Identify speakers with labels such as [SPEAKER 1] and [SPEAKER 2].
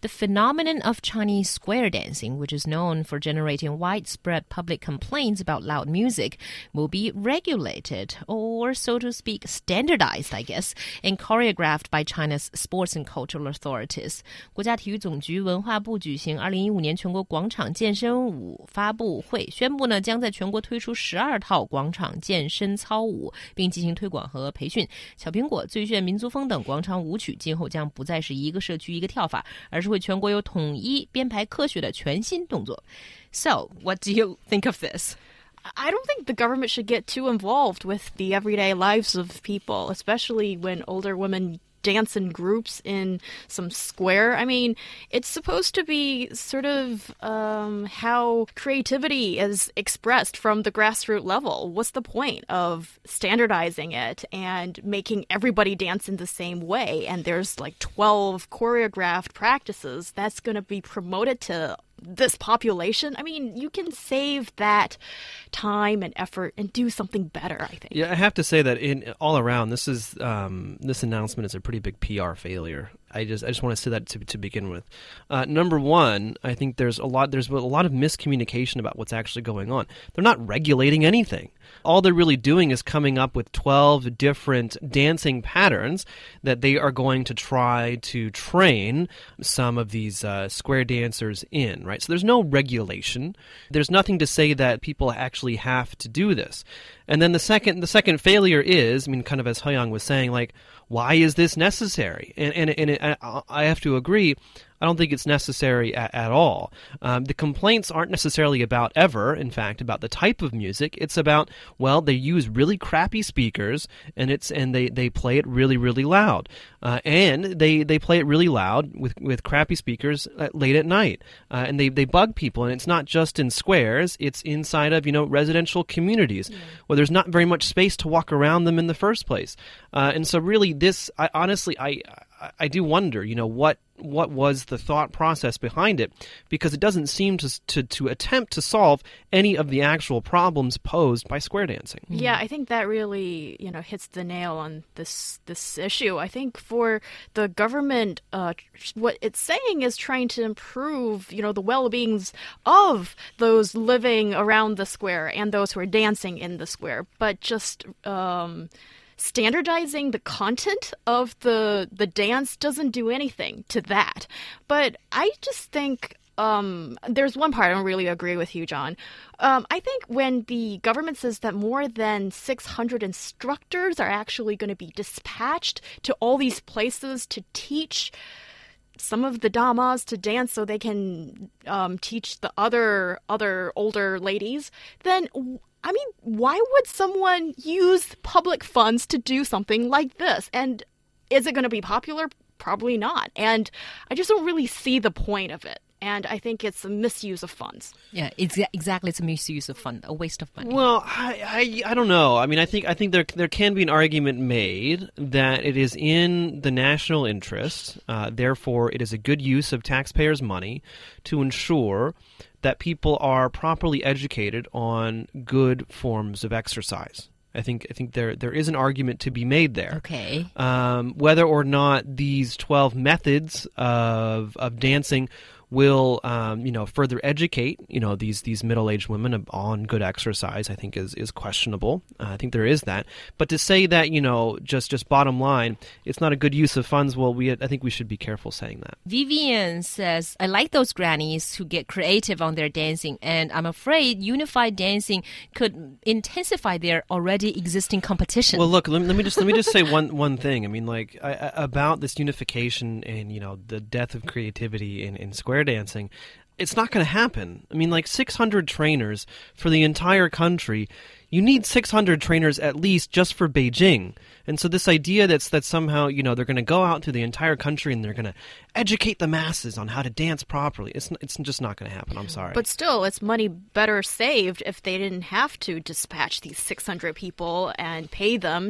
[SPEAKER 1] The phenomenon of Chinese square dancing, which is known for generating widespread public complaints about loud music, will be regulated, or so to speak, standardized, I guess, and choreographed by China's sports and cultural authorities. 国家体育总局文化部举行二零一五年全国广场健身舞发布会，宣布呢将在全国推出十二套广场健身操舞，并进行推广和培训。小苹果、最炫民族风等广场舞曲今后将不再是一个社区一个跳法，而是 会全国有统一编排科学的全新动作。So, what do you think of this?
[SPEAKER 2] I don't think the government should get too involved with the everyday lives of people, especially when older women dance in groups in some square. I mean, it's supposed to be sort of um, how creativity is expressed from the grassroots level. What's the point of standardizing it and making everybody dance in the same way? And there's like 12 choreographed practices that's going to be promoted to this population. I mean, you can save that time and effort and do something better. I think.
[SPEAKER 3] Yeah, I have to say that in all around, this is um, this announcement is a pretty big PR failure. I just I just want to say that to, to begin with. Uh, number one, I think there's a lot there's a lot of miscommunication about what's actually going on. They're not regulating anything. All they're really doing is coming up with 12 different dancing patterns that they are going to try to train some of these uh, square dancers in, right? So there's no regulation. There's nothing to say that people actually have to do this. And then the second the second failure is, I mean, kind of as Hyang was saying, like, why is this necessary? And and, and it, I have to agree. I don't think it's necessary at, at all. Um, the complaints aren't necessarily about ever, in fact, about the type of music. It's about well, they use really crappy speakers, and it's and they, they play it really really loud, uh, and they, they play it really loud with, with crappy speakers at, late at night, uh, and they, they bug people. And it's not just in squares; it's inside of you know residential communities yeah. where there's not very much space to walk around them in the first place. Uh, and so, really, this I, honestly I I do wonder, you know, what what was the thought process behind it, because it doesn't seem to to, to attempt to solve any of the actual problems posed by square dancing.
[SPEAKER 2] Yeah, I think that really you know hits the nail on this this issue. I think for the government, uh, what it's saying is trying to improve you know the well beings of those living around the square and those who are dancing in the square, but just. Um, standardizing the content of the the dance doesn't do anything to that. But I just think um, there's one part I don't really agree with you, John. Um, I think when the government says that more than 600 instructors are actually going to be dispatched to all these places to teach some of the damas to dance so they can um, teach the other other older ladies, then I mean, why would someone use public funds to do something like this? And is it going to be popular? Probably not. And I just don't really see the point of it. And I think it's a misuse of funds.
[SPEAKER 1] Yeah, it's exactly. It's a misuse of fund, a waste of money.
[SPEAKER 3] Well, I, I, I don't know. I mean, I think I think there there can be an argument made that it is in the national interest, uh, therefore, it is a good use of taxpayers' money to ensure that people are properly educated on good forms of exercise. I think I think there there is an argument to be made there.
[SPEAKER 1] Okay.
[SPEAKER 3] Um, whether or not these twelve methods of of dancing will um, you know further educate you know these these middle aged women on good exercise. I think is is questionable. Uh, I think there is that, but to say that you know just just bottom line, it's not a good use of funds. Well, we I think we should be careful saying that.
[SPEAKER 1] Vivian says, "I like those grannies who get creative on their dancing, and I'm afraid unified dancing could intensify their already existing competition."
[SPEAKER 3] Well, look, let, let me just let me just say one one thing. I mean, like I, about this unification and you know the death of creativity in in square square dancing, it's not going to happen. I mean, like 600 trainers for the entire country. You need 600 trainers at least just for Beijing. And so this idea that's that somehow, you know, they're going to go out to the entire country and they're going to educate the masses on how to dance properly. It's it's just not going to happen. I'm sorry.
[SPEAKER 2] But still, it's money better saved if they didn't have to dispatch these 600 people and pay them